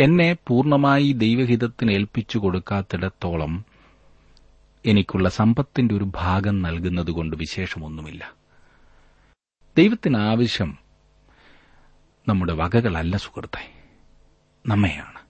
എന്നെ പൂർണമായി ദൈവഹിതത്തിന് ഏൽപ്പിച്ചു കൊടുക്കാത്തിടത്തോളം എനിക്കുള്ള സമ്പത്തിന്റെ ഒരു ഭാഗം നൽകുന്നതുകൊണ്ട് വിശേഷമൊന്നുമില്ല. ദൈവത്തിന് ആവശ്യം നമ്മുടെ വകകളല്ല സുഹൃത്തെ. നമ്മയാണ്.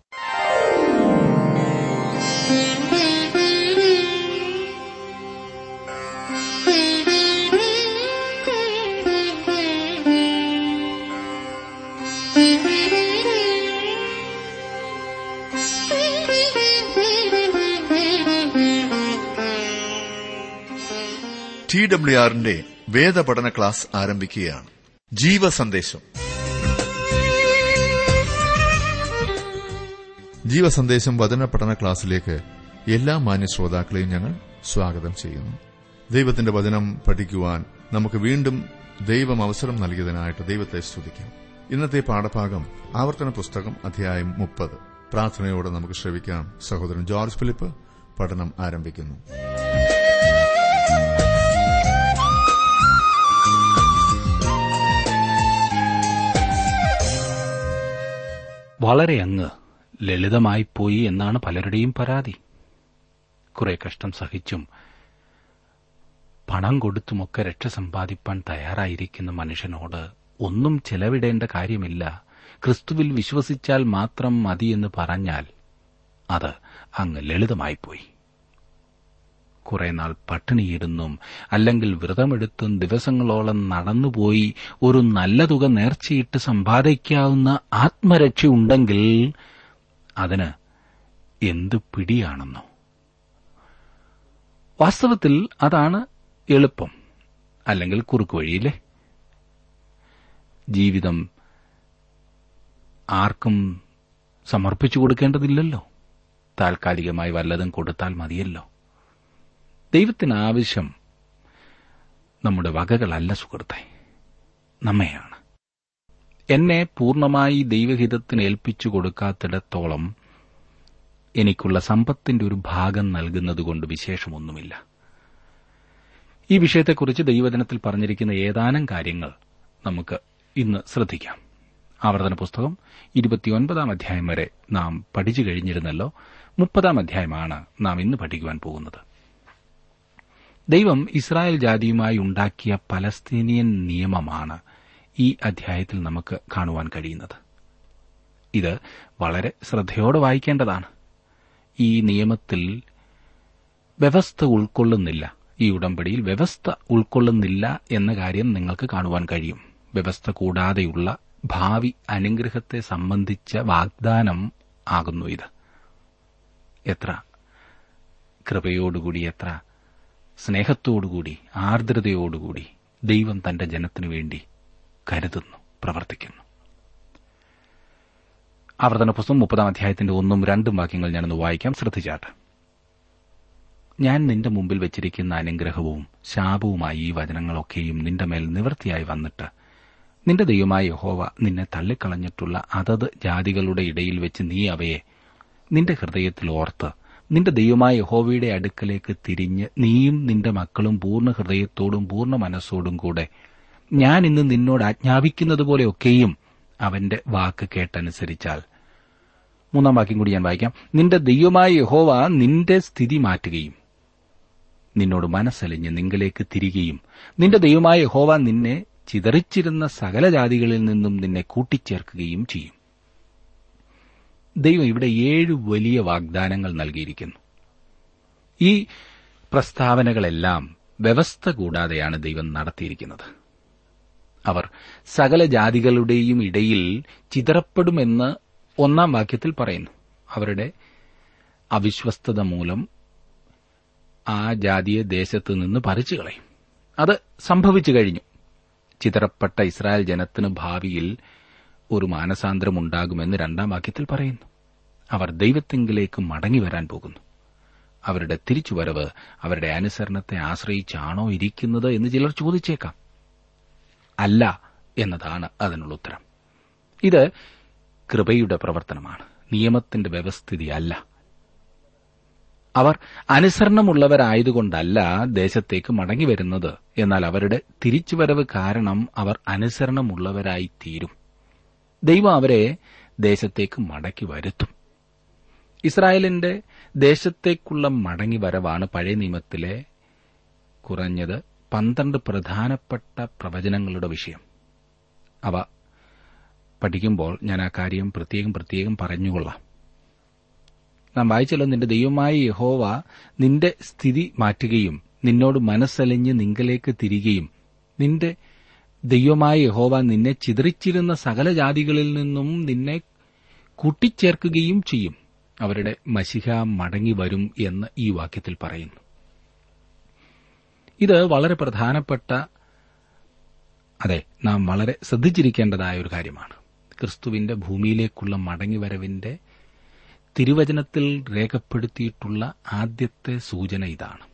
ടി ഡബ്ല്യു ആറിന്റെ വേദപഠന ക്ലാസ് ആരംഭിക്കുകയാണ്. ജീവ സന്ദേശം ജീവ സന്ദേശം വചന പഠന ക്ലാസ്സിലേക്ക് എല്ലാ മാന്യ ശ്രോതാക്കളെയും ഞങ്ങൾ സ്വാഗതം ചെയ്യുന്നു. ദൈവത്തിന്റെ വചനം പഠിക്കുവാൻ നമുക്ക് വീണ്ടും ദൈവം അവസരം നൽകിയതിനായിട്ട് ദൈവത്തെ സ്തുതിക്കാം. ഇന്നത്തെ പാഠഭാഗം ആവർത്തന പുസ്തകം അധ്യായം മുപ്പത്. പ്രാർത്ഥനയോടെ നമുക്ക് ശ്രവിക്കാം. സഹോദരൻ ജോർജ് ഫിലിപ്പ് പഠനം ആരംഭിക്കുന്നു. വളരെ അങ്ങ് ലളിതമായിപ്പോയി എന്നാണ് പലരുടെയും പരാതി. കുറെ കഷ്ടം സഹിച്ചും പണം കൊടുത്തുമൊക്കെ രക്ഷ സമ്പാദിപ്പാൻ തയ്യാറായിരിക്കുന്ന മനുഷ്യനോട് ഒന്നും ചെലവിടേണ്ട കാര്യമില്ല. ക്രിസ്തുവിൽ വിശ്വസിച്ചാൽ മാത്രം മതിയെന്ന് പറഞ്ഞാൽ അത് അങ്ങ് ലളിതമായിപ്പോയി. കുറെ നാൾ പട്ടിണിയിരുന്നും അല്ലെങ്കിൽ വ്രതമെടുത്തും ദിവസങ്ങളോളം നടന്നുപോയി ഒരു നല്ല തുക നേർച്ചയിട്ട് സമ്പാദിക്കാവുന്ന ആത്മരക്ഷയുണ്ടെങ്കിൽ അതിന് എന്ത് പിടിയാണെന്നോ? വാസ്തവത്തിൽ അതാണ് എളുപ്പം. അല്ലെങ്കിൽ കുറുക്കുവഴിയില്ലേ ജീവിതം ആർക്കും സമർപ്പിച്ചു കൊടുക്കേണ്ടതില്ലല്ലോ. താൽക്കാലികമായി വല്ലതും കൊടുത്താൽ മതിയല്ലോ. ദൈവത്തിന് ആവശ്യം നമ്മുടെ വകകളല്ല സുഹൃത്തെ. നമ്മയാണ്. എന്നെ പൂർണമായി ദൈവഹിതത്തിന് ഏൽപ്പിച്ചു കൊടുക്കാത്തിടത്തോളം എനിക്കുള്ള സമ്പത്തിന്റെ ഒരു ഭാഗം നൽകുന്നതുകൊണ്ട് വിശേഷമൊന്നുമില്ല. ഈ വിഷയത്തെക്കുറിച്ച് ദൈവജനത്തിൽ പറഞ്ഞിരിക്കുന്ന ഏതാനും കാര്യങ്ങൾ നമുക്ക് ഇന്ന് ശ്രദ്ധിക്കാം. ആവർത്തന പുസ്തകം ഇരുപത്തിയൊൻപതാം അധ്യായം വരെ നാം പഠിച്ചു കഴിഞ്ഞിരുന്നല്ലോ. മുപ്പതാം അധ്യായമാണ് നാം ഇന്ന് പഠിക്കുവാൻ പോകുന്നത്. ദൈവം ഇസ്രായേൽ ജാതിയുമായി ഉണ്ടാക്കിയ പലസ്തീനിയൻ നിയമമാണ് ഈ അധ്യായത്തിൽ നമുക്ക് കാണുവാൻ കഴിയുന്നത്. ഇത് വളരെ ശ്രദ്ധയോടെ വായിക്കേണ്ടതാണ്. ഈ നിയമത്തിൽ വ്യവസ്ഥ ഉൾക്കൊള്ളുന്നില്ല. ഈ ഉടമ്പടിയിൽ വ്യവസ്ഥ ഉൾക്കൊള്ളുന്നില്ല എന്ന കാര്യം നിങ്ങൾക്ക് കാണുവാൻ കഴിയും. വ്യവസ്ഥ കൂടാതെയുള്ള ഭാവി അനുഗ്രഹത്തെ സംബന്ധിച്ച വാഗ്ദാനം ആകുന്നു ഇത്. എത്ര? കൃപയോടുകൂടി എത്ര? സ്നേഹത്തോടുകൂടി ആർദ്രതയോടുകൂടി ദൈവം തന്റെ ജനത്തിനു വേണ്ടി കരുതുന്നു പ്രവർത്തിക്കുന്നു. ആവർത്തന പുസ്തകം മുപ്പതാം അധ്യായത്തിന്റെ ഒന്നും രണ്ടും വാക്യങ്ങൾ ഞാനൊന്ന് വായിക്കാം. ശ്രദ്ധിച്ചാട്ട്. ഞാൻ നിന്റെ മുമ്പിൽ വെച്ചിരിക്കുന്ന അനുഗ്രഹവും ശാപവുമായി ഈ വചനങ്ങളൊക്കെയും നിന്റെ മേൽ നിവൃത്തിയായി വന്നിട്ട് നിന്റെ ദൈവമായ യഹോവ നിന്നെ തള്ളിക്കളഞ്ഞിട്ടുള്ള അതത് ജാതികളുടെ ഇടയിൽ വെച്ച് നീ അവയെ നിന്റെ ഹൃദയത്തിൽ ഓർത്ത് നിന്റെ ദൈവമായ യഹോവയുടെ അടുക്കലേക്ക് തിരിഞ്ഞ് നീയും നിന്റെ മക്കളും പൂർണ ഹൃദയത്തോടും പൂർണ മനസ്സോടും കൂടെ ഞാൻ ഇന്ന് നിന്നോട് ആജ്ഞാപിക്കുന്നതുപോലെയൊക്കെയും അവന്റെ വാക്ക് കേട്ടനുസരിച്ചാൽ. മൂന്നാം വാക്യം കൂടി ഞാൻ വായിക്കാം. നിന്റെ ദൈവമായ യഹോവ നിന്റെ സ്ഥിതി മാറ്റുകയും നിന്നോട് മനസ്സലിഞ്ഞ് നിങ്കിലേക്ക് തിരികെയും നിന്റെ ദൈവമായ യഹോവ നിന്നെ ചിതറിച്ചിരുന്ന സകല ജാതികളിൽ നിന്നും നിന്നെ കൂട്ടിച്ചേർക്കുകയും ചെയ്യും. ദൈവം ഇവിടെ ഏഴ് വലിയ വാഗ്ദാനങ്ങൾ നൽകിയിരിക്കുന്നു. ഈ പ്രസ്താവനകളെല്ലാം വ്യവസ്ഥ കൂടാതെയാണ് ദൈവം നടത്തിയിരിക്കുന്നത്. അവർ സകല ജാതികളുടെയും ഇടയിൽ ചിതറപ്പെടുമെന്ന് ഒന്നാം വാക്യത്തിൽ പറയുന്നു. അവരുടെ അവിശ്വസ്തത മൂലം ആ ജാതിയെ ദേശത്ത് നിന്ന് പറിച്ചു കളയും. അത് സംഭവിച്ചു കഴിഞ്ഞു. ചിതറപ്പെട്ട ഇസ്രായേൽ ജനത്തിന് ഭാവിയിൽ ഒരു മാനസാന്തരമുണ്ടാകുമെന്ന് രണ്ടാം വാക്യത്തിൽ പറയുന്നു. അവർ ദൈവത്തെങ്കിലേക്ക് മടങ്ങി വരാൻ പോകുന്നു. അവരുടെ തിരിച്ചുവരവ് അവരുടെ അനുസരണത്തെ ആശ്രയിച്ചാണോ ഇരിക്കുന്നത് എന്ന് ചിലർ ചോദിച്ചേക്കാം. അല്ല എന്നതാണ് അതിനുള്ള ഉത്തരം. ഇത് കൃപയുടെ പ്രവർത്തനമാണ്. നിയമത്തിന്റെ വ്യവസ്ഥിതി അല്ല. അവർ അനുസരണമുള്ളവരായതുകൊണ്ടല്ല ദേശത്തേക്ക് മടങ്ങി വരുന്നത്. എന്നാൽ അവരുടെ തിരിച്ചുവരവ് കാരണം അവർ അനുസരണമുള്ളവരായി തീരും ദൈവം അവരെ ദേശത്തേക്ക് മടക്കി വരുത്തും. ഇസ്രായേലിന്റെ ദേശത്തേക്കുള്ള മടങ്ങി വരവാണ് പഴയ നിയമത്തിലെ കുറഞ്ഞത് പന്ത്രണ്ട് പ്രധാനപ്പെട്ട പ്രവചനങ്ങളുടെ വിഷയം. അവ പഠിക്കുമ്പോൾ ഞാൻ ആ കാര്യം പ്രത്യേകം പ്രത്യേകം പറഞ്ഞുകൊള്ളാം. നാം വായിച്ചല്ലോ നിന്റെ ദൈവമായ യഹോവ നിന്റെ സ്ഥിതി മാറ്റുകയും നിന്നോട് മനസ്സലിഞ്ഞ് നിങ്കലേക്ക് തിരികെയും നിന്റെ ദൈവമായ യഹോവ നിന്നെ ചിതറിച്ചിരുന്ന സകല ജാതികളിൽ നിന്നും നിന്നെ കൂട്ടിച്ചേർക്കുകയും ചെയ്യും. അവരുടെ മഷിഹ മടങ്ങി വരും എന്ന് ഈ വാക്യത്തിൽ പറയുന്നു. ഇത് വളരെ പ്രധാനപ്പെട്ട അതെ നാം വളരെ ശ്രദ്ധിച്ചിരിക്കേണ്ടതായ ഒരു കാര്യമാണ്. ക്രിസ്തുവിന്റെ ഭൂമിയിലേക്കുള്ള മടങ്ങിവരവിന്റെ തിരുവചനത്തിൽ രേഖപ്പെടുത്തിയിട്ടുള്ള ആദ്യത്തെ സൂചന ഇതാണ്.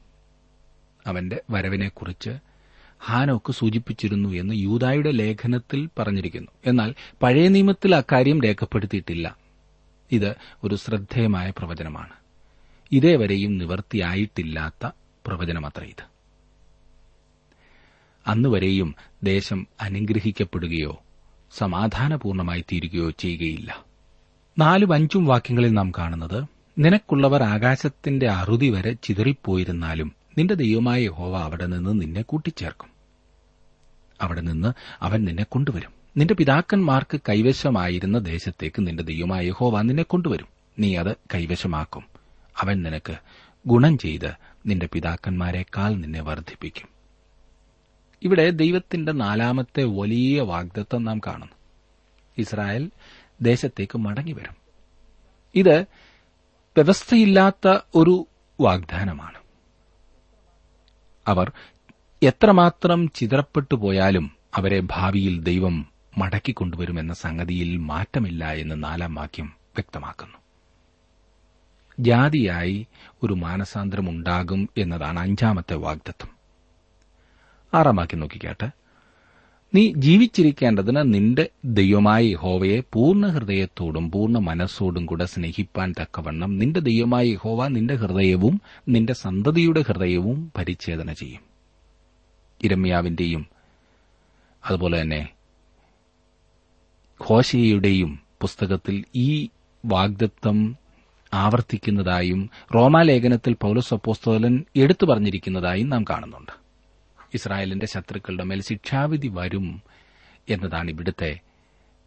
അവന്റെ വരവിനെക്കുറിച്ച് ഹാനോക്ക് സൂചിപ്പിച്ചിരുന്നു എന്ന് യൂതായുടെ ലേഖനത്തിൽ പറഞ്ഞിരിക്കുന്നു. എന്നാൽ പഴയ നിയമത്തിൽ അക്കാര്യം രേഖപ്പെടുത്തിയിട്ടില്ല. ഇത് ഒരു ശ്രദ്ധേയമായ പ്രവചനമാണ്. ഇതേവരെയും നിവർത്തിയായിട്ടില്ലാത്ത പ്രവചനമത്ര ഇത്. അന്നുവരെയും ദേശം അനുഗ്രഹിക്കപ്പെടുകയോ സമാധാനപൂർണമായി തീരുകയോ ചെയ്യുകയില്ല. നാലും അഞ്ചും വാക്യങ്ങളിൽ നാം കാണുന്നത് നിനക്കുള്ളവർ ആകാശത്തിന്റെ അറുതി വരെ ചിതറിപ്പോയിരുന്നാലും നിന്റെ ദൈവമായ യഹോവ അവിടെ നിന്ന് നിന്നെ കൂട്ടിച്ചേർക്കും. അവിടെ നിന്ന് അവൻ നിന്നെ കൊണ്ടുവരും. നിന്റെ പിതാക്കന്മാർക്ക് കൈവശമായിരുന്ന ദേശത്തേക്ക് നിന്റെ ദൈവമായ യഹോവ നിന്നെ കൊണ്ടുവരും. നീ അത് കൈവശമാക്കും. അവൻ നിനക്ക് ഗുണം ചെയ്ത് നിന്റെ പിതാക്കന്മാരെക്കാൾ നിന്നെ വർദ്ധിപ്പിക്കും. ഇവിടെ ദൈവത്തിന്റെ നാലാമത്തെ വലിയ വാഗ്ദത്വം നാം കാണുന്നു. ഇസ്രായേൽ ദേശത്തേക്ക് മടങ്ങിവരും ഇത് വ്യവസ്ഥയില്ലാത്ത ഒരു വാഗ്ദാനമാണ്. അവർ എത്രമാത്രം ചിതറപ്പെട്ടു പോയാലും അവരെ ഭാവിയിൽ ദൈവം മടക്കിക്കൊണ്ടുവരുമെന്ന സംഗതിയിൽ മാറ്റമില്ല എന്ന് നാലാം വാക്യം വ്യക്തമാക്കുന്നു. ജാതിയായി ഒരു മാനസാന്തരമുണ്ടാകും എന്നതാണ് അഞ്ചാമത്തെ വാഗ്ദത്വം ആറാം വാക്യം നോക്കിക്കാട്ടെ. നീ ജീവിച്ചിരിക്കേണ്ടതിന് നിന്റെ ദൈവമായ ഹോവയെ പൂർണ ഹൃദയത്തോടും പൂർണ മനസ്സോടും കൂടെ സ്നേഹിപ്പാൻ തക്കവണ്ണം നിന്റെ ദൈവമായ ഹോവ നിന്റെ ഹൃദയവും നിന്റെ സന്തതിയുടെ ഹൃദയവും പരിച്ഛേദന ചെയ്യും. ഇരമ്യാവിന്റെയും അതുപോലെ തന്നെ ഘോഷയുടെയും പുസ്തകത്തിൽ ഈ വാഗ്ദത്വം ആവർത്തിക്കുന്നതായും റോമാലേഖനത്തിൽ പൌലസ് അപ്പോസ്തോലൻ എടുത്തു പറഞ്ഞിരിക്കുന്നതായും നാം കാണുന്നുണ്ട്. ഇസ്രായേലിന്റെ ശത്രുക്കളുടെ മേൽ ശിക്ഷാവിധി വരും എന്നതാണ് ഇവിടുത്തെ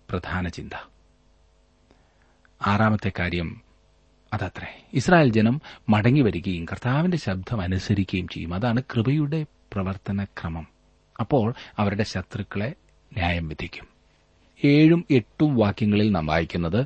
പ്രധാന ചിന്ത. ആറാമത്തെ കാര്യം അതത്രേ. ഇസ്രായേൽ ജനം മടങ്ങിവരികയും കർത്താവിന്റെ ശബ്ദം അനുസരിക്കുകയും ചെയ്യും. അതാണ് കൃപയുടെ പ്രവർത്തന ക്രമം. അപ്പോൾ അവരുടെ ശത്രുക്കളെ ന്യായം വിധിക്കും. ഏഴും എട്ടും വാക്യങ്ങളിൽ നാം വായിക്കുന്നത്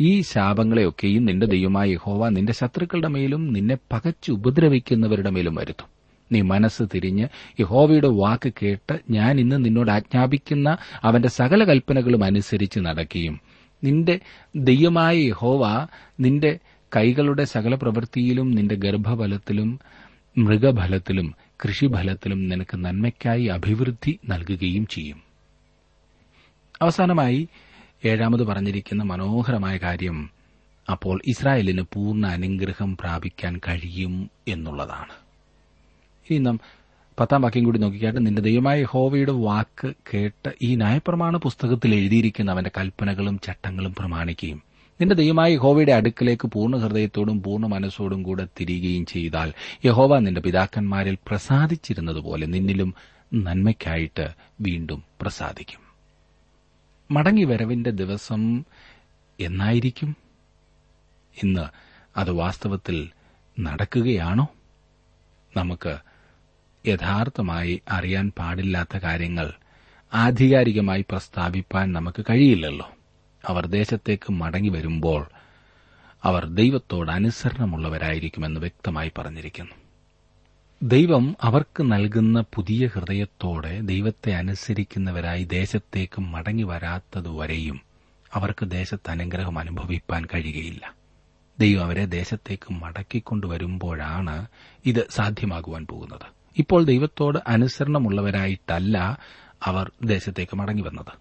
ഈ ശാപങ്ങളെയൊക്കെയും നിന്റെ ദൈവമായ യഹോവ നിന്റെ ശത്രുക്കളുടെ മേലും നിന്നെ പകച്ചു ഉപദ്രവിക്കുന്നവരുടെ മേലും വരുത്തും. നീ മനസ്സ് തിരിഞ്ഞ് യഹോവയുടെ വാക്ക് കേട്ട് ഞാൻ ഇന്ന് നിന്നോട് ആജ്ഞാപിക്കുന്ന അവന്റെ സകല കൽപ്പനകളും അനുസരിച്ച് നടക്കുകയും നിന്റെ ദൈവമായ യഹോവ നിന്റെ കൈകളുടെ സകല പ്രവൃത്തിയിലും നിന്റെ ഗർഭഫലത്തിലും മൃഗഫലത്തിലും കൃഷിഫലത്തിലും നിനക്ക് നന്മയ്ക്കായി അഭിവൃദ്ധി നൽകുകയും ചെയ്യും. അവസാനമായി ഏഴാമത് പറഞ്ഞിരിക്കുന്ന മനോഹരമായ കാര്യം അപ്പോൾ ഇസ്രായേലിന് പൂർണ അനുഗ്രഹം പ്രാപിക്കാൻ കഴിയും എന്നുള്ളതാണ്. ഇനി നാം പത്താം വാക്യം കൂടി നോക്കിക്കാട്ട്. നിന്റെ ദൈവമായ ഹോവയുടെ വാക്ക് കേട്ട് ഈ ന്യായപ്രമാണ പുസ്തകത്തിൽ എഴുതിയിരിക്കുന്ന അവന്റെ കൽപ്പനകളും ചട്ടങ്ങളും പ്രമാണിക്കുകയും നിന്റെ ദൈവമായ യഹോവയുടെ അടുക്കലേക്ക് പൂർണ ഹൃദയത്തോടും പൂർണ മനസ്സോടും കൂടെ തിരികുകയും ചെയ്താൽ യഹോവ നിന്റെ പിതാക്കന്മാരിൽ പ്രസാദിച്ചിരുന്നതുപോലെ നിന്നിലും നന്മയ്ക്കായിട്ട് വീണ്ടും പ്രസാദിക്കും. മടങ്ങി വരവിന്റെ ദിവസം എന്നായിരിക്കും? ഇന്ന് അത് വാസ്തവത്തിൽ നടക്കുകയാണോ? നമുക്ക് യഥാർത്ഥമായി അറിയാൻ പാടില്ലാത്ത കാര്യങ്ങൾ ആധികാരികമായി പ്രസ്താവിപ്പാൻ നമുക്ക് കഴിയില്ലല്ലോ. അവർ ദേശത്തേക്ക് മടങ്ങി വരുമ്പോൾ അവർ ദൈവത്തോട് അനുസരണമുള്ളവരായിരിക്കുമെന്ന് വ്യക്തമായി പറഞ്ഞിരിക്കുന്നു. ദൈവം അവർക്ക് നൽകുന്ന പുതിയ ഹൃദയത്തോടെ ദൈവത്തെ അനുസരിക്കുന്നവരായി ദേശത്തേക്ക് മടങ്ങി വരാത്തതുവരെയും അവർക്ക് ദേശത്ത് അനുഗ്രഹം അനുഭവിപ്പാൻ കഴിയുകയില്ല. ദൈവം അവരെ ദേശത്തേക്ക് മടക്കിക്കൊണ്ടുവരുമ്പോഴാണ് ഇത് സാധ്യമാകുവാൻ പോകുന്നത്. ഇപ്പോൾ ദൈവത്തോട് അനുസരണമുള്ളവരായിട്ടല്ല അവർ ദേശത്തേക്ക് മടങ്ങി വന്നത്.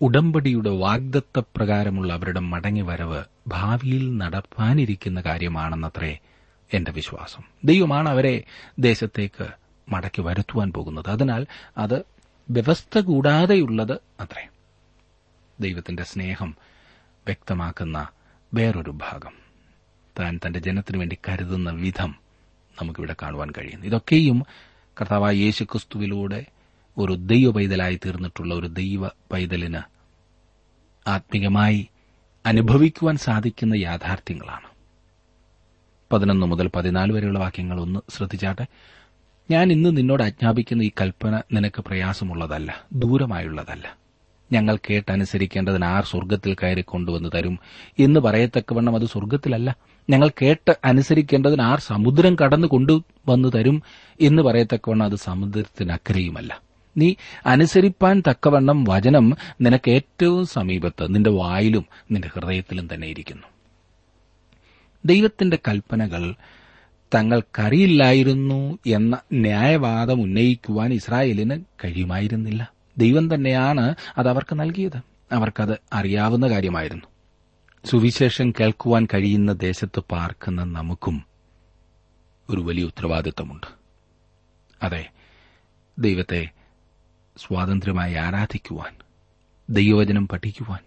ഉടമ്പടിയുടെ വാഗ്ദത്തപ്രകാരമുള്ള അവരുടെ മടങ്ങിവരവ് ഭാവിയിൽ നടപ്പാനിരിക്കുന്ന കാര്യമാണെന്നത്രേ എന്റെ വിശ്വാസം. ദൈവമാണ് അവരെ ദേശത്തേക്ക് മടക്കി വരുത്തുവാൻ പോകുന്നത്. അതിനാൽ അത് വ്യവസ്ഥ കൂടാതെയുള്ളത് അത്രേ. ദൈവത്തിന്റെ സ്നേഹം വ്യക്തമാക്കുന്ന വേറൊരു ഭാഗം. താൻ തന്റെ ജനത്തിനു വേണ്ടി കരുതുന്ന വിധം നമുക്കിവിടെ കാണുവാൻ കഴിയുന്നു ഇതൊക്കെയും കർത്താവായ യേശുക്രിസ്തുവിലൂടെ ഒരു ദൈവ പൈതലായി തീർന്നിട്ടുള്ള ഒരു ദൈവ പൈതലിന് ആത്മീകമായി അനുഭവിക്കുവാൻ സാധിക്കുന്ന യാഥാർത്ഥ്യങ്ങളാണ്. പതിനൊന്ന് മുതൽ പതിനാല് വരെയുള്ള വാക്യങ്ങൾ ഒന്ന് ശ്രദ്ധിച്ചാട്ടെ. ഞാൻ ഇന്ന് നിന്നോട് ആജ്ഞാപിക്കുന്ന ഈ കൽപ്പന നിനക്ക് പ്രയാസമുള്ളതല്ല ദൂരമായുള്ളതല്ല. ഞങ്ങൾ കേട്ടനുസരിക്കേണ്ടതിന് ആർ സ്വർഗത്തിൽ കയറി കൊണ്ടുവന്ന് തരും എന്ന് പറയത്തക്കവണ്ണം അത് സ്വർഗത്തിലല്ല. ഞങ്ങൾ കേട്ട് അനുസരിക്കേണ്ടതിന് ആർ സമുദ്രം കടന്നു കൊണ്ടുവന്നു തരും എന്ന് പറയത്തക്കവണ്ണം അത് സമുദ്രത്തിനക്കരയുമല്ല. നീ അനുസരിപ്പാൻ തക്കവണ്ണം വചനം നിനക്ക് ഏറ്റവും സമീപത്ത് നിന്റെ വായിലും നിന്റെ ഹൃദയത്തിലും തന്നെ ഇരിക്കുന്നു. ദൈവത്തിന്റെ കൽപ്പനകൾ തങ്ങൾക്കറിയില്ലായിരുന്നു എന്ന ന്യായവാദം ഉന്നയിക്കുവാൻ ഇസ്രായേലിന് കഴിയുമായിരുന്നില്ല. ദൈവം തന്നെയാണ് അത് അവർക്ക് നൽകിയത്. അവർക്കത് അറിയാവുന്ന കാര്യമായിരുന്നു. സുവിശേഷം കേൾക്കുവാൻ കഴിയുന്ന ദേശത്ത് പാർക്കുന്ന നമുക്കും ഒരു വലിയ ഉത്തരവാദിത്വമുണ്ട്. അതെ ദൈവത്തെ സ്വാതന്ത്ര്യമായി ആരാധിക്കുവാൻ ദൈവവചനം പഠിക്കുവാൻ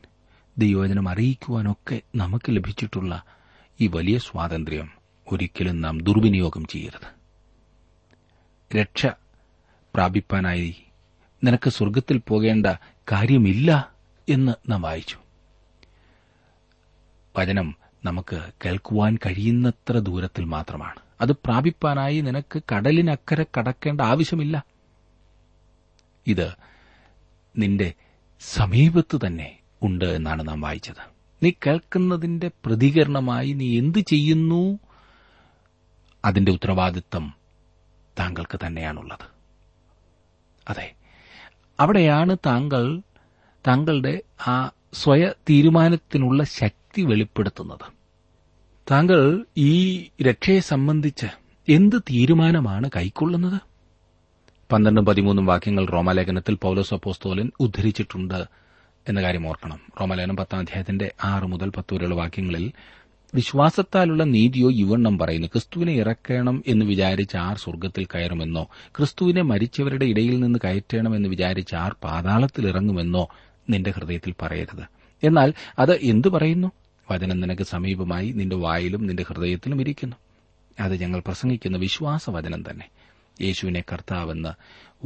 ദൈവവചനം അറിയിക്കുവാനൊക്കെ നമുക്ക് ലഭിച്ചിട്ടുള്ള ഈ വലിയ സ്വാതന്ത്ര്യം ഒരിക്കലും നാം ദുർവിനിയോഗം ചെയ്യരുത്. രക്ഷ പ്രാപിപ്പാനായി നിനക്ക് സ്വർഗത്തിൽ പോകേണ്ട കാര്യമില്ല എന്ന് നാം വായിച്ചു. വചനം നമുക്ക് കേൾക്കുവാൻ കഴിയുന്നത്ര ദൂരത്തിൽ മാത്രമാണ്. അത് പ്രാപിപ്പാനായി നിനക്ക് കടലിനക്കരെ കടക്കേണ്ട ആവശ്യമില്ല. ഇത് നിന്റെ സമീപത്ത് തന്നെ ഉണ്ട് എന്നാണ് നാം വായിച്ചത്. നീ കേൾക്കുന്നതിന്റെ പ്രതികരണമായി നീ എന്ത് ചെയ്യുന്നു? അതിന്റെ ഉത്തരവാദിത്തം താങ്കൾക്ക് തന്നെയാണുള്ളത്. അതെ അവിടെയാണ് താങ്കൾ താങ്കളുടെ ആ സ്വയ തീരുമാനത്തിനുള്ള ശക്തി വെളിപ്പെടുത്തുന്നത്. താങ്കൾ ഈ രക്ഷയെ സംബന്ധിച്ച് എന്ത് തീരുമാനമാണ് കൈക്കൊള്ളുന്നത്? പന്ത്രണ്ടും പതിമൂന്നും വാക്യങ്ങൾ റോമാലേഖനത്തിൽ പൌലോസ് അപ്പോസ്തോലൻ ഉദ്ധരിച്ചിട്ടുണ്ട് എന്ന കാര്യം ഓർക്കണം. റോമാലേഖനം പത്താം അധ്യായത്തിന്റെ ആറ് മുതൽ പത്ത് വരെയുള്ള വാക്യങ്ങളിൽ വിശ്വാസത്താലുള്ള നീതിയോ യുവണ്ണം പറയുന്നു. ക്രിസ്തുവിനെ ഇറക്കണം എന്ന് വിചാരിച്ച് ആർ സ്വർഗത്തിൽ കയറുമെന്നോ ക്രിസ്തുവിനെ മരിച്ചവരുടെ ഇടയിൽ നിന്ന് കയറ്റണമെന്ന് വിചാരിച്ച് ആർ പാതാളത്തിൽ ഇറങ്ങുമെന്നോ നിന്റെ ഹൃദയത്തിൽ പറയരുത്. എന്നാൽ അത് എന്തു പറയുന്നു? വചനം നിനക്ക് സമീപമായി നിന്റെ വായിലും നിന്റെ ഹൃദയത്തിലും ഇരിക്കുന്നു. അത് ഞങ്ങൾ പ്രസംഗിക്കുന്ന വിശ്വാസവചനം തന്നെ. യേശുവിനെ കർത്താവെന്ന്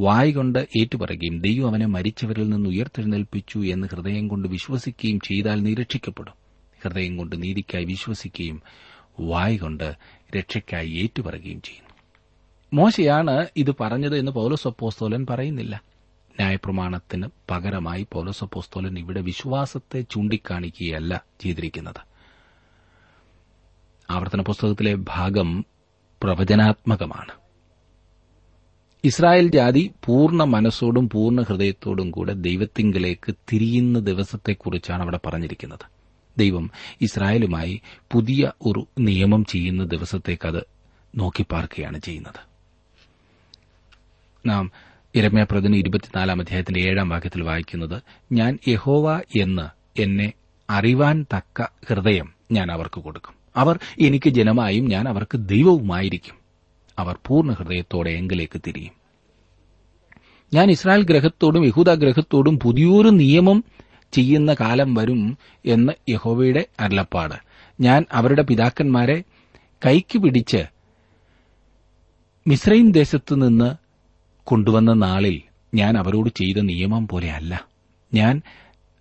വായ് കൊണ്ട് ഏറ്റുപറയുകയും ദൈവം അവനെ മരിച്ചവരിൽ നിന്ന് ഉയർത്തെഴുന്നേൽപ്പിച്ചു എന്ന് ഹൃദയം കൊണ്ട് വിശ്വസിക്കുകയും ചെയ്താൽ നീ രക്ഷിക്കപ്പെടും. ഹൃദയം കൊണ്ട് നീതിക്കായി വിശ്വസിക്കുകയും വായ് കൊണ്ട് രക്ഷയ്ക്കായി ഏറ്റുപറയുകയും ചെയ്യുന്നു. മോശയാണ് ഇത് പറഞ്ഞത് എന്ന് പൗലോസപ്പോസ്തോലൻ പറയുന്നില്ല. ന്യായപ്രമാണത്തിന് പകരമായി പൗലോസപ്പോസ്തോലൻ ഇവിടെ വിശ്വാസത്തെ ചൂണ്ടിക്കാണിക്കുകയല്ല ചെയ്തിരിക്കുന്നത്. ആവർത്തന പുസ്തകത്തിലെ ഭാഗം പ്രവചനാത്മകമാണ്. ഇസ്രായേൽ ജാതി പൂർണ മനസ്സോടും പൂർണ ഹൃദയത്തോടും കൂടെ ദൈവത്തിങ്കിലേക്ക് തിരിയുന്ന ദിവസത്തെക്കുറിച്ചാണ് അവിടെ പറഞ്ഞിരിക്കുന്നത്. ദൈവം ഇസ്രായേലുമായി പുതിയ ഒരു നിയമം ചെയ്യുന്ന ദിവസത്തേക്കത് നോക്കിപ്പാർക്കുകയാണ് ചെയ്യുന്നത്. നാം ഇരമ്യ പ്രതിന് ഇരുപത്തിനാലാം അധ്യായത്തിന്റെ ഏഴാം വാക്യത്തിൽ വായിക്കുന്നത് ഞാൻ യഹോവ എന്ന് എന്നെ അറിവാൻ തക്ക ഹൃദയം ഞാൻ അവർക്ക് കൊടുക്കും. അവർ എനിക്ക് ജനമായും ഞാൻ അവർക്ക് ദൈവവുമായിരിക്കും. അവർ പൂർണ ഹൃദയത്തോടെ എങ്കിലേക്ക് തിരിയും. ഞാൻ ഇസ്രായേൽ ഗ്രഹത്തോടും യഹൂദ ഗ്രഹത്തോടും പുതിയൊരു നിയമം ചെയ്യുന്ന കാലം വരും എന്ന് യഹോവയുടെ അരുളപ്പാട്. ഞാൻ അവരുടെ പിതാക്കന്മാരെ കൈക്ക് പിടിച്ച് മിസ്രൈം ദേശത്തു നിന്ന് കൊണ്ടുവന്ന നാളിൽ ഞാൻ അവരോട് ചെയ്ത നിയമം പോലെയല്ല. ഞാൻ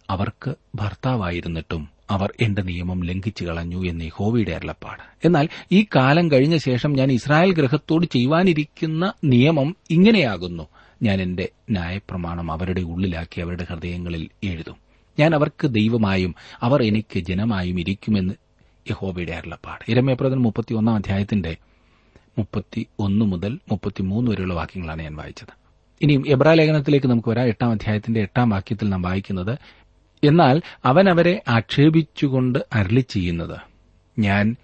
അവർക്ക് ഭർത്താവായിരുന്നിട്ടും അവർ എന്റെ നിയമം ലംഘിച്ചു കളഞ്ഞു എന്ന് യഹോവയുടെ അരുളപ്പാട്. എന്നാൽ ഈ കാലം കഴിഞ്ഞ ശേഷം ഞാൻ ഇസ്രായേൽ ഗ്രഹത്തോട് ചെയ്യുവാനിരിക്കുന്ന നിയമം ഇങ്ങനെയാകുന്നു. ഞാൻ എന്റെ ന്യായപ്രമാണം അവരുടെ ഉള്ളിലാക്കി അവരുടെ ഹൃദയങ്ങളിൽ എഴുതും. ഞാൻ അവർക്ക് ദൈവമായും അവർ എനിക്ക് ജനമായും ഇരിക്കുമെന്ന് യഹോബയുടെ അരുളപ്പാട്. ഇരമയപ്രദൻ മുപ്പത്തിയൊന്നാം അധ്യായത്തിന്റെ മുപ്പത്തി ഒന്ന് മുതൽ മുപ്പത്തിമൂന്ന് വരെയുള്ള വാക്യങ്ങളാണ് ഞാൻ വായിച്ചത്. ഇനിയും എബ്രാ ലേഖനത്തിലേക്ക് നമുക്ക് വരാം. എട്ടാം അധ്യായത്തിന്റെ എട്ടാം വാക്യത്തിൽ നാം വായിക്കുന്നത് എന്നാൽ അവൻ അവരെ ആക്ഷേപിച്ചുകൊണ്ട് അരളി ചെയ്യുന്നത് ഞാൻ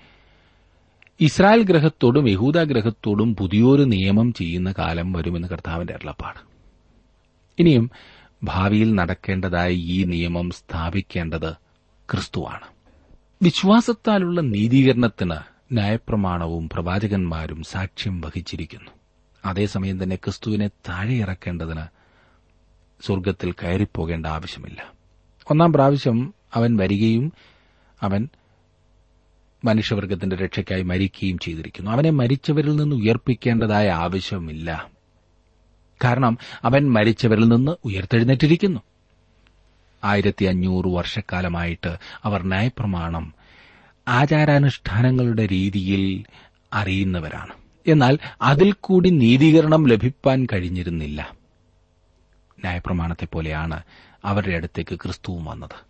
ഇസ്രായേൽ ഗ്രഹത്തോടും യഹൂദ ഗ്രഹത്തോടും പുതിയൊരു നിയമം ചെയ്യുന്ന കാലം വരുമെന്ന് കർത്താവിന്റെ അരുളപ്പാട്. ഇനിയും ഭാവിയിൽ നടക്കേണ്ടതായ ഈ നിയമം സ്ഥാപിക്കേണ്ടത് ക്രിസ്തുവാണ്. വിശ്വാസത്താലുള്ള നീതീകരണത്തിന് ന്യായപ്രമാണവും പ്രവാചകന്മാരും സാക്ഷ്യം വഹിച്ചിരിക്കുന്നു. അതേസമയം തന്നെ ക്രിസ്തുവിനെ താഴെ ഇറക്കേണ്ടതിന് സ്വർഗത്തിൽ കയറിപ്പോകേണ്ട ആവശ്യമില്ല. ഒന്നാം പ്രാവശ്യം അവൻ വരികയും അവൻ മനുഷ്യവർഗത്തിന്റെ രക്ഷയ്ക്കായി മരിക്കുകയും ചെയ്തിരിക്കുന്നു. അവനെ മരിച്ചവരിൽ നിന്ന് ഉയർപ്പിക്കേണ്ടതായ ആവശ്യമില്ല. കാരണം അവൻ മരിച്ചവരിൽ നിന്ന് ഉയർത്തെഴുന്നേറ്റിരിക്കുന്നു. ആയിരത്തി അഞ്ഞൂറ് വർഷക്കാലമായിട്ട് അവർ ന്യായപ്രമാണം ആചാരാനുഷ്ഠാനങ്ങളുടെ രീതിയിൽ അറിയുന്നവരാണ്. എന്നാൽ അതിൽ കൂടി നീതീകരണം ലഭിപ്പാൻ കഴിഞ്ഞിരുന്നില്ല. ന്യായപ്രമാണത്തെപ്പോലെയാണ് അവരുടെ അടുത്തേക്ക് ക്രിസ്തുവും വന്നത്.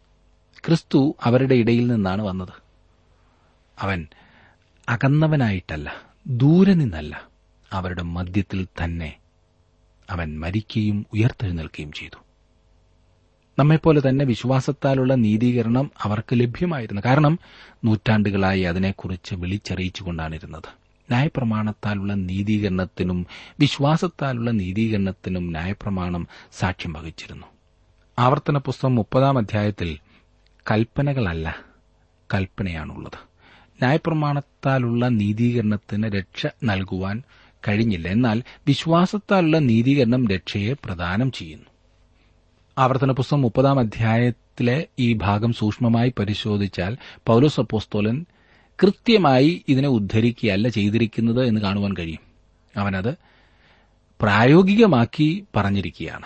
ക്രിസ്തു അവരുടെ ഇടയിൽ നിന്നാണ് വന്നത്. അവൻ അകന്നവനായിട്ടല്ല ദൂരെ നിന്നല്ല അവരുടെ മധ്യത്തിൽ തന്നെ അവൻ മരിക്കുകയും ഉയർത്തെഴുന്നേൽക്കുകയും ചെയ്തു. നമ്മെപ്പോലെ തന്നെ വിശ്വാസത്താലുള്ള നീതീകരണം അവർക്ക് ലഭ്യമായിരുന്നു. കാരണം നൂറ്റാണ്ടുകളായി അതിനെക്കുറിച്ച് വിളിച്ചറിയിച്ചുകൊണ്ടാണിരുന്നത്. ന്യായപ്രമാണത്താലുള്ള നീതീകരണത്തിനും വിശ്വാസത്താലുള്ള നീതീകരണത്തിനും ന്യായപ്രമാണം സാക്ഷ്യം വഹിച്ചിരുന്നു. ആവർത്തന പുസ്തകം മുപ്പതാം അധ്യായത്തിൽ കൽപ്പനകളല്ല കൽപ്പനയാണുള്ളത്. ന്യായപ്രമാണത്താലുള്ള നീതീകരണത്തിന് രക്ഷ നൽകുവാൻ കഴിഞ്ഞില്ല. എന്നാൽ വിശ്വാസത്താലുള്ള നീതീകരണം രക്ഷയെ പ്രദാനം ചെയ്യുന്നു. ആവർത്തന പുസ്തകം മുപ്പതാം അധ്യായത്തിലെ ഈ ഭാഗം സൂക്ഷ്മമായി പരിശോധിച്ചാൽ പൌലോസ് അപ്പോസ്തോലൻ കൃത്യമായി ഇതിനെ ഉദ്ധരിക്കുകയല്ല ചെയ്തിരിക്കുന്നത് എന്ന് കാണുവാൻ കഴിയും. അവനത് പ്രായോഗികമാക്കി പറഞ്ഞിരിക്കുകയാണ്.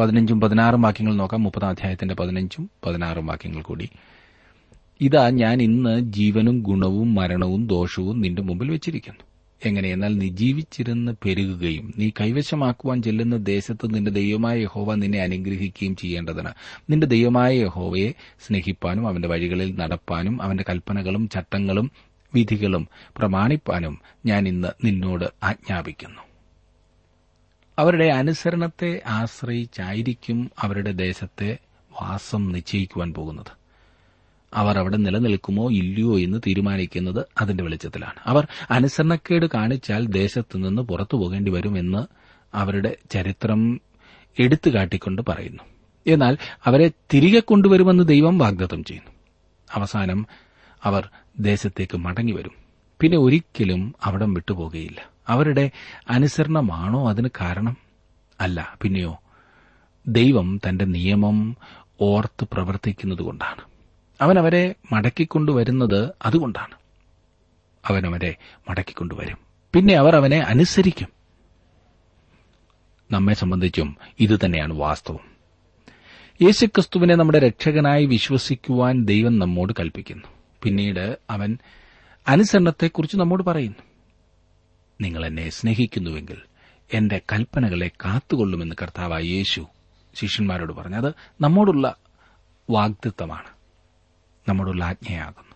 പതിനഞ്ചും പതിനാറും വാക്യങ്ങൾ നോക്കാം. മുപ്പതാം അധ്യായത്തിന്റെ പതിനഞ്ചും പതിനാറും വാക്യങ്ങൾ കൂടി. ഇതാ ഞാൻ ഇന്ന് ജീവനും ഗുണവും മരണവും ദോഷവും നിന്റെ മുമ്പിൽ വെച്ചിരിക്കുന്നു. എങ്ങനെയെന്നാൽ നീ ജീവിച്ചിരുന്ന് പെരുകുകയും നീ കൈവശമാക്കുവാൻ ചെല്ലുന്ന ദേശത്ത് നിന്റെ ദൈവമായ യഹോവ നിന്നെ അനുഗ്രഹിക്കുകയും ചെയ്യേണ്ടതിന്. നിന്റെ ദൈവമായ യഹോവയെ സ്നേഹിപ്പാനും അവന്റെ വഴികളിൽ നടപ്പാനും അവന്റെ കൽപ്പനകളും ചട്ടങ്ങളും വിധികളും പ്രമാണിപ്പാനും ഞാൻ ഇന്ന് നിന്നോട് ആജ്ഞാപിക്കുന്നു. അവരുടെ അനുസരണത്തെ ആശ്രയിച്ചായിരിക്കും അവരുടെ ദേശത്തെ വാസം നിശ്ചയിക്കുവാൻ പോകുന്നത്. അവർ അവിടെ നിലനിൽക്കുമോ ഇല്ലയോ എന്ന് തീരുമാനിക്കുന്നത് അതിന്റെ വെളിച്ചത്തിലാണ്. അവർ അനുസരണക്കേട് കാണിച്ചാൽ ദേശത്തു നിന്ന് പുറത്തു പോകേണ്ടി വരുമെന്ന് അവരുടെ ചരിത്രം എടുത്തു കാട്ടിക്കൊണ്ട് പറയുന്നു. എന്നാൽ അവരെ തിരികെ കൊണ്ടുവരുമെന്ന് ദൈവം വാഗ്ദത്തം ചെയ്യുന്നു. അവസാനം അവർ ദേശത്തേക്ക് മടങ്ങിവരും പിന്നെ ഒരിക്കലും അവിടം വിട്ടുപോകുകയില്ല. അവരുടെ അനുസരണമാണോ അതിന് കാരണം? അല്ല പിന്നെയോ ദൈവം തന്റെ നിയമം ഓർത്ത് പ്രവർത്തിക്കുന്നതുകൊണ്ടാണ്. അവൻ അവരെ മടക്കിക്കൊണ്ടുവരുന്നത് അതുകൊണ്ടാണ്. അവൻ അവരെ മടക്കിക്കൊണ്ടുവരും. പിന്നെ അവർ അവനെ അനുസരിക്കും. നമ്മെ സംബന്ധിച്ചും ഇതുതന്നെയാണ് വാസ്തവം. യേശുക്രിസ്തുവിനെ നമ്മുടെ രക്ഷകനായി വിശ്വസിക്കുവാൻ ദൈവം നമ്മോട് കൽപ്പിക്കുന്നു. പിന്നീട് അവൻ അനുസരണത്തെക്കുറിച്ച് നമ്മോട് പറയുന്നു. നിങ്ങൾ എന്നെ സ്നേഹിക്കുന്നുവെങ്കിൽ എന്റെ കൽപ്പനകളെ കാത്തുകൊള്ളുമെന്ന് കർത്താവായ യേശു ശിഷ്യന്മാരോട് പറഞ്ഞു. അത് നമ്മോടുള്ള വാഗ്ദത്വമാണ് നമ്മോടുള്ള ആജ്ഞയാകുന്നു.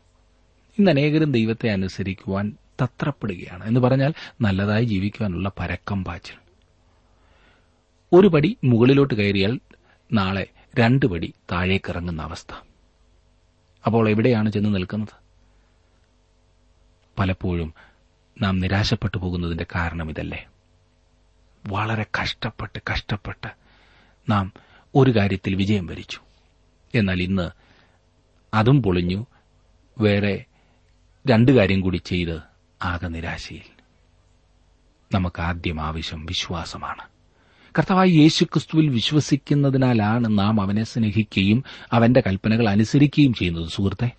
ഇന്ന് അനേകരും ദൈവത്തെ അനുസരിക്കുവാൻ തത്രപ്പെടുകയാണ്. എന്ന് പറഞ്ഞാൽ നല്ലതായി ജീവിക്കുവാനുള്ള പരക്കം പാച്ചിൽ. ഒരു പടി മുകളിലോട്ട് കയറിയാൽ നാളെ രണ്ട് പടി താഴേക്കിറങ്ങുന്ന അവസ്ഥ. അപ്പോൾ എവിടെയാണ് ചെന്ന് നിൽക്കുന്നത്? പലപ്പോഴും നാം നിരാശപ്പെട്ടു പോകുന്നതിന്റെ കാരണം ഇതല്ലേ. വളരെ കഷ്ടപ്പെട്ട് കഷ്ടപ്പെട്ട് നാം ഒരു കാര്യത്തിൽ വിജയം വരിച്ചു. എന്നാൽ ഇന്ന് അതും പൊളിഞ്ഞു. വേറെ രണ്ടു കാര്യം കൂടി ചെയ്ത് ആകെ നിരാശയിൽ. നമുക്ക് ആദ്യം ആവശ്യം വിശ്വാസമാണ്. കർത്താവായ യേശുക്രിസ്തുവിൽ വിശ്വസിക്കുന്നതിനാലാണ് നാം അവനെ സ്നേഹിക്കുകയും അവന്റെ കൽപ്പനകൾ അനുസരിക്കുകയും ചെയ്യുന്നത്. സുഹൃത്തെ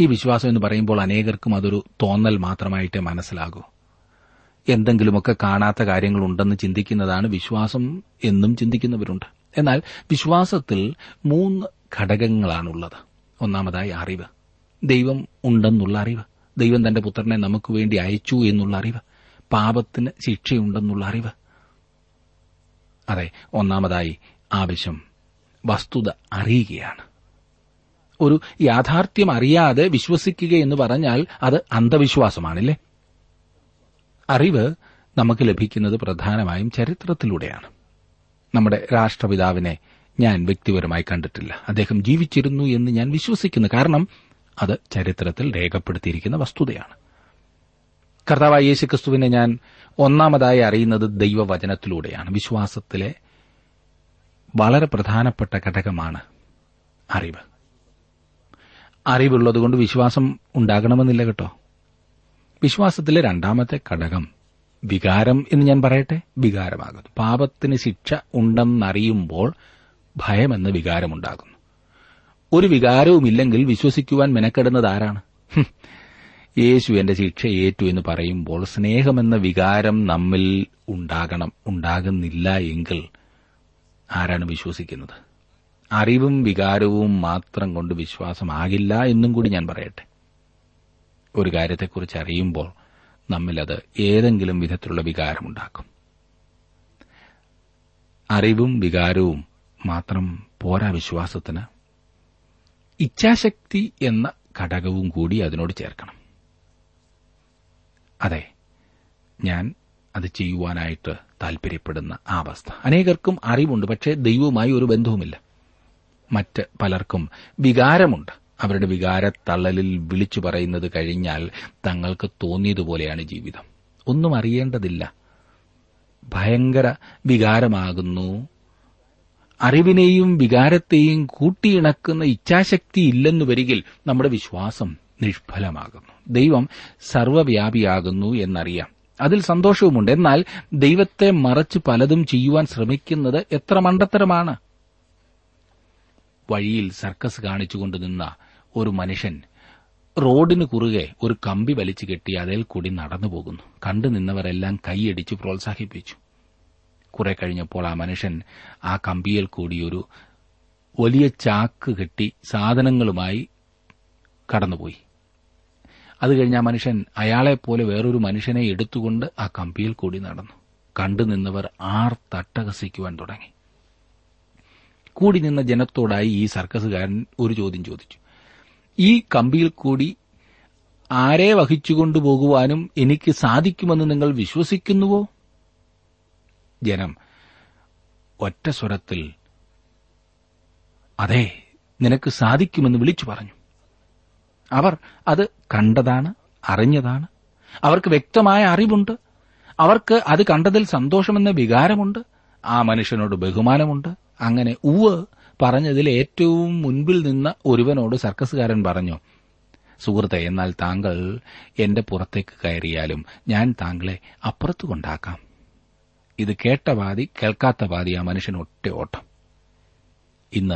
ഈ വിശ്വാസം എന്ന് പറയുമ്പോൾ അനേകർക്കും അതൊരു തോന്നൽ മാത്രമായിട്ടേ മനസ്സിലാകൂ. എന്തെങ്കിലുമൊക്കെ കാണാത്ത കാര്യങ്ങളുണ്ടെന്ന് ചിന്തിക്കുന്നതാണ് വിശ്വാസം എന്നും ചിന്തിക്കുന്നവരുണ്ട്. എന്നാൽ വിശ്വാസത്തിൽ മൂന്ന് ഘടകങ്ങളാണുള്ളത്. ഒന്നാമതായി അറിവ്. ദൈവം ഉണ്ടെന്നുള്ള അറിവ്. ദൈവം തന്റെ പുത്രനെ നമുക്ക് വേണ്ടി അയച്ചു എന്നുള്ള അറിവ്. പാപത്തിന് ശിക്ഷയുണ്ടെന്നുള്ള അറിവ്. അതെ ഒന്നാമതായി ആവശ്യം. വസ്തുത അറിയുകയാണ്. ഒരു യാഥാർത്ഥ്യം അറിയാതെ വിശ്വസിക്കുക എന്ന് പറഞ്ഞാൽ അത് അന്ധവിശ്വാസമാണല്ലേ? അറിവ് നമുക്ക് ലഭിക്കുന്നത് പ്രധാനമായും ചരിത്രത്തിലൂടെയാണ്. നമ്മുടെ രാഷ്ട്രപിതാവിനെ ഞാൻ വ്യക്തിപരമായി കണ്ടിട്ടില്ല. അദ്ദേഹം ജീവിച്ചിരുന്നു എന്ന് ഞാൻ വിശ്വസിക്കുന്നു. കാരണം അത് ചരിത്രത്തിൽ രേഖപ്പെടുത്തിയിരിക്കുന്ന വസ്തുതയാണ്. കർത്താവായ യേശുക്രിസ്തുവിനെ ഞാൻ ഒന്നാമതായി അറിയുന്നത് ദൈവവചനത്തിലൂടെയാണ്. വിശ്വാസത്തിലെ വളരെ പ്രധാനപ്പെട്ട ഘടകമാണ് അറിവ്. അറിവുള്ളതുകൊണ്ട് വിശ്വാസം ഉണ്ടാകണമെന്നില്ല കേട്ടോ. വിശ്വാസത്തിലെ രണ്ടാമത്തെ ഘടകം വികാരം എന്ന് ഞാൻ പറയട്ടെ? വികാരമാകുന്നു. പാപത്തിന് ശിക്ഷ ഉണ്ടെന്നറിയുമ്പോൾ ഭയമെന്ന വികാരമുണ്ടാകുന്നു. ഒരു വികാരവുമില്ലെങ്കിൽ വിശ്വസിക്കുവാൻ മെനക്കെടുന്നത് ആരാണ്? യേശു എന്റെ ശിക്ഷ ഏറ്റു എന്ന് പറയുമ്പോൾ സ്നേഹമെന്ന വികാരം നമ്മിൽ ഉണ്ടാകണം ഉണ്ടാകുന്നില്ല എങ്കിൽ ആരാണ് വിശ്വസിക്കുന്നത്? അറിവും വികാരവും മാത്രം കൊണ്ട് വിശ്വാസമാകില്ല എന്നും കൂടി ഞാൻ പറയട്ടെ. ഒരു കാര്യത്തെക്കുറിച്ച് അറിയുമ്പോൾ നമ്മിലത് ഏതെങ്കിലും വിധത്തിലുള്ള വികാരമുണ്ടാക്കും. അറിവും വികാരവും മാത്രം പോരാ വിശ്വാസത്തിന്. ഇച്ഛാശക്തി എന്ന ഘടകവും കൂടി അതിനോട് ചേർക്കണം. അതെ ഞാൻ അത് ചെയ്യുവാനായിട്ട് താൽപര്യപ്പെടുന്ന ആ അവസ്ഥ. അനേകർക്കും അറിവുണ്ട് പക്ഷേ ദൈവവുമായി ഒരു ബന്ധവുമില്ല. മറ്റ് പലർക്കും വികാരമുണ്ട്. അവരുടെ വികാരത്തള്ളലിൽ വിളിച്ചു പറയുന്നത് കഴിഞ്ഞാൽ തങ്ങൾക്ക് തോന്നിയതുപോലെയാണ് ജീവിതം. ഒന്നും അറിയേണ്ടതില്ല. ഭയങ്കര വികാരമാകുന്നു അറിവിനെയും വികാരത്തെയും കൂട്ടിയിണക്കുന്ന ഇച്ഛാശക്തി ഇല്ലെന്നു വരികിൽ നമ്മുടെ വിശ്വാസം നിഷ്ഫലമാകുന്നു. ദൈവം സർവവ്യാപിയാകുന്നു എന്നറിയാം. അതിൽ സന്തോഷവുമുണ്ട്. എന്നാൽ ദൈവത്തെ മറച്ച് പലതും ചെയ്യുവാൻ ശ്രമിക്കുന്നത് എത്ര മണ്ടത്തരമാണ്. വഴിയിൽ സർക്കസ് കാണിച്ചുകൊണ്ട് നിന്ന ഒരു മനുഷ്യൻ റോഡിന് കുറുകെ ഒരു കമ്പി വലിച്ചു കെട്ടി അതിൽ കൂടി നടന്നു പോകുന്നു കണ്ടു നിന്നവരെല്ലാം കൈയടിച്ച് പ്രോത്സാഹിപ്പിച്ചു. കുറെ കഴിഞ്ഞപ്പോൾ ആ മനുഷ്യൻ ആ കമ്പിയിൽ കൂടിയൊരു വലിയ ചാക്ക് കെട്ടി സാധനങ്ങളുമായി കടന്നുപോയി. അത് കഴിഞ്ഞ് ആ മനുഷ്യൻ അയാളെപ്പോലെ വേറൊരു മനുഷ്യനെ എടുത്തുകൊണ്ട് ആ കമ്പിയിൽ കൂടി നടന്നു. കണ്ടു നിന്നവർ ആർ തട്ടഹസിക്കുവാൻ തുടങ്ങി. കൂടി നിന്ന ജനത്തോടായി ഈ സർക്കസുകാരൻ ഒരു ചോദ്യം ചോദിച്ചു. ഈ കമ്പിയിൽ കൂടി ആരെ വഹിച്ചുകൊണ്ടു പോകുവാനും എനിക്ക് സാധിക്കുമെന്ന് നിങ്ങൾ വിശ്വസിക്കുന്നുവോ? ജനം. ഒറ്റ സ്വരത്തിൽ അതെ നിനക്ക് സാധിക്കുമെന്ന് വിളിച്ചു പറഞ്ഞു. അവർ അത് കണ്ടതാണ് അറിഞ്ഞതാണ്. അവർക്ക് വ്യക്തമായ അറിവുണ്ട്. അവർക്ക് അത് കണ്ടതിൽ സന്തോഷമെന്ന വികാരമുണ്ട്. ആ മനുഷ്യനോട് ബഹുമാനമുണ്ട്. അങ്ങനെ ഉവ് പറഞ്ഞതിൽ ഏറ്റവും മുൻപിൽ നിന്ന ഒരുവനോട് സർക്കസുകാരൻ പറഞ്ഞു സുഹൃത്തെ എന്നാൽ താങ്കൾ എന്റെ പുറത്തേക്ക് കയറിയാലും ഞാൻ താങ്കളെ അപ്പുറത്തു കൊണ്ടാക്കാം ഇത് കേട്ട പാതി കേൾക്കാത്ത പാതി ആ മനുഷ്യൻ ഒറ്റ ഓട്ടം. ഇന്ന്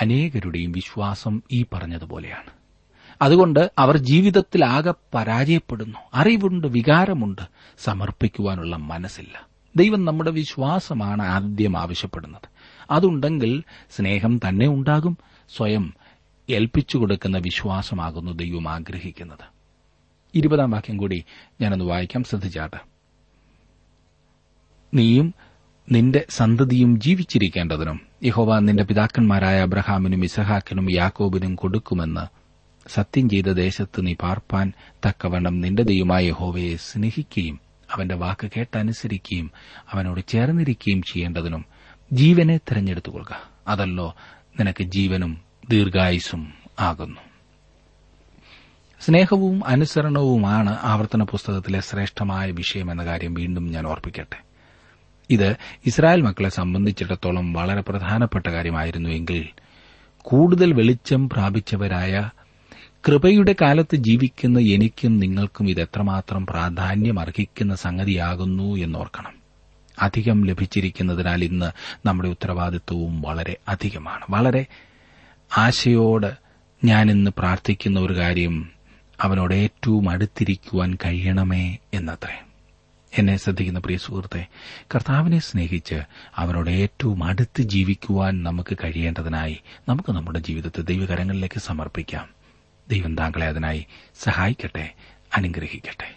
അനേകരുടെയും വിശ്വാസം ഈ പറഞ്ഞതുപോലെയാണ്. അതുകൊണ്ട് അവർ ജീവിതത്തിലാകെ പരാജയപ്പെടുന്നു. അറിവുണ്ട് വികാരമുണ്ട് സമർപ്പിക്കുവാനുള്ള മനസ്സില്ല. ദൈവം നമ്മുടെ വിശ്വാസമാണ് ആദ്യം ആവശ്യപ്പെടുന്നത്. അതുണ്ടെങ്കിൽ സ്നേഹം തന്നെ ഉണ്ടാകും സ്വയം ഏൽപ്പിച്ചു കൊടുക്കുന്ന വിശ്വാസമാകുന്നു ദൈവം ആഗ്രഹിക്കുന്നത്. ഇരുപതാം വാക്യം കൂടി ഞാനൊന്ന് വായിക്കാം. ശ്രദ്ധിച്ചാട്ട്. നീയും നിന്റെ സന്തതിയും ജീവിച്ചിരിക്കേണ്ടതിനും യഹോവ നിന്റെ പിതാക്കന്മാരായ അബ്രഹാമിനും ഇസഹാക്കിനും യാക്കോബിനും കൊടുക്കുമെന്ന് സത്യം ചെയ്ത ദേശത്ത് നീ പാർപ്പാൻ തക്കവണ്ണം നിന്റെ ദൈവമായ യഹോവയെ സ്നേഹിക്കുകയും അവന്റെ വാക്ക് കേട്ടനുസരിക്കുകയും അവനോട് ചേർന്നിരിക്കുകയും ചെയ്യേണ്ടതിനും ജീവനെ തെരഞ്ഞെടുത്തുകൊള്ളുക. അതല്ലോ നിനക്ക് ജീവനും ദീർഘായുസും ആകുന്നു. സ്നേഹവും അനുസരണവുമാണ് ആവർത്തന പുസ്തകത്തിലെ ശ്രേഷ്ഠമായ വിഷയമെന്ന കാര്യം വീണ്ടും ഞാൻ ഓർപ്പിക്കട്ടെ. ഇത് ഇസ്രായേൽ മക്കളെ സംബന്ധിച്ചിടത്തോളം വളരെ പ്രധാനപ്പെട്ട കാര്യമായിരുന്നുവെങ്കിൽ കൂടുതൽ വെളിച്ചം പ്രാപിച്ചവരായ കൃപയുടെ കാലത്ത് ജീവിക്കുന്ന എനിക്കും നിങ്ങൾക്കും ഇത് എത്രമാത്രം പ്രാധാന്യം അർഹിക്കുന്ന സംഗതിയാകുന്നു എന്നോർക്കണം. അധികം ലഭിച്ചിരിക്കുന്നതിനാൽ ഇന്ന് നമ്മുടെ ഉത്തരവാദിത്വവും വളരെ അധികമാണ്. വളരെ ആശയോട് ഞാനിന്ന് പ്രാർത്ഥിക്കുന്ന ഒരു കാര്യം അവനോട് ഏറ്റവും അടുത്തിരിക്കുവാൻ കഴിയണമേ എന്നത്രേ. എന്നെ ശ്രദ്ധിക്കുന്ന പ്രിയ സുഹൃത്തെ കർത്താവിനെ സ്നേഹിച്ച് അവനോട് ഏറ്റവും അടുത്ത് ജീവിക്കുവാൻ നമുക്ക് കഴിയേണ്ടതിനായി നമുക്ക് നമ്മുടെ ജീവിതത്തെ ദൈവകരങ്ങളിലേക്ക് സമർപ്പിക്കാം. ദൈവം താങ്കളെ അതിനായി സഹായിക്കട്ടെ അനുഗ്രഹിക്കട്ടെ.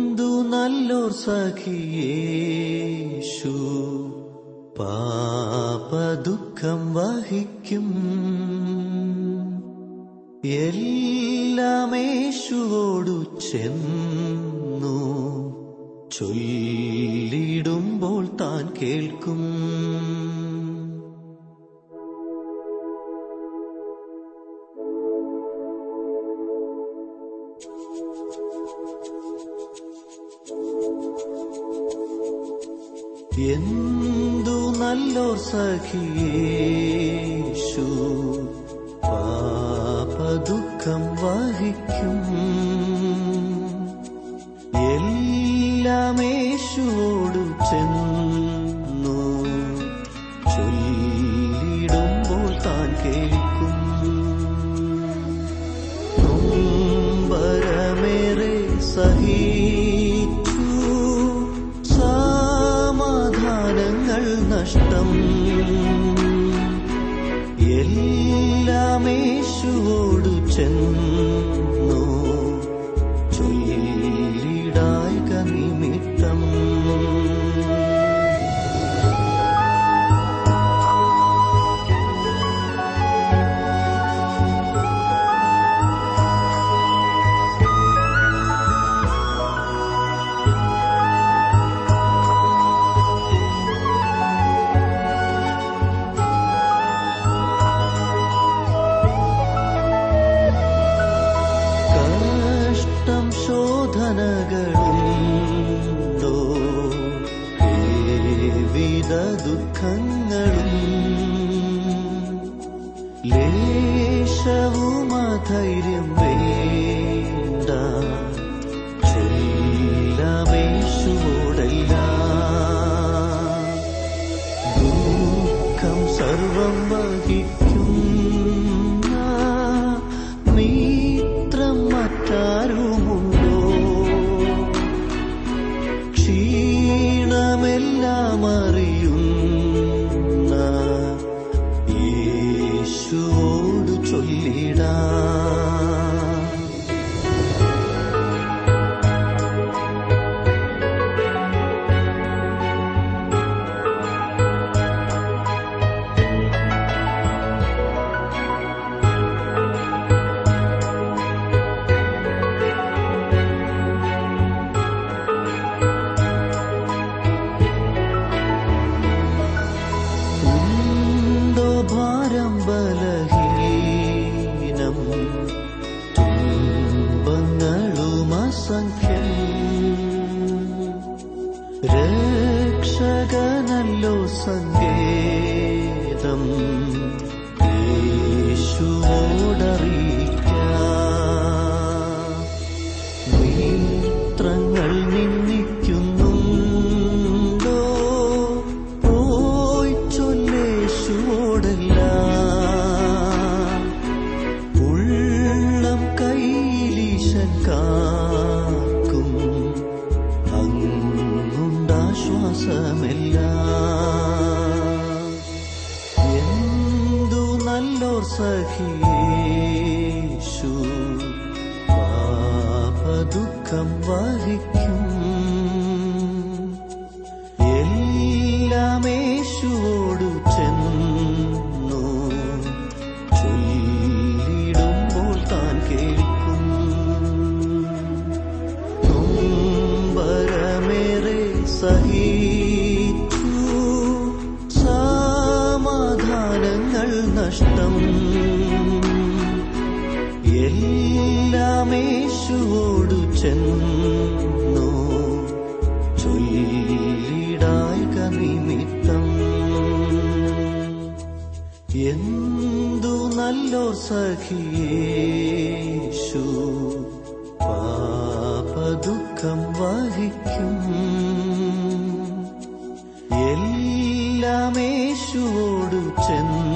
എന്തു നല്ലോർ സഖിയേഷു പാപദുഃഖം വഹിക്കും. എല്ലാമേശുവോടു ചെന്നു. ചൊല്ലിടുമ്പോൾ താൻ കേൾക്കും. എന്തു നല്ലോർ പാപ ദുഃഖം വഹിക്കും. എല്ലാമേശുവോടു ചെന്നു ക്ഷീണമെല്ലാം എല്ലാമേശുവോടു ചെന്നു. ചൊല്ലിടായിക നിമിത്തം. എന്തു നല്ലോർ സഖിയേഷു പാപദുഃഖം വഹിക്കും. എല്ലാമേശുവോടു ചെന്നു.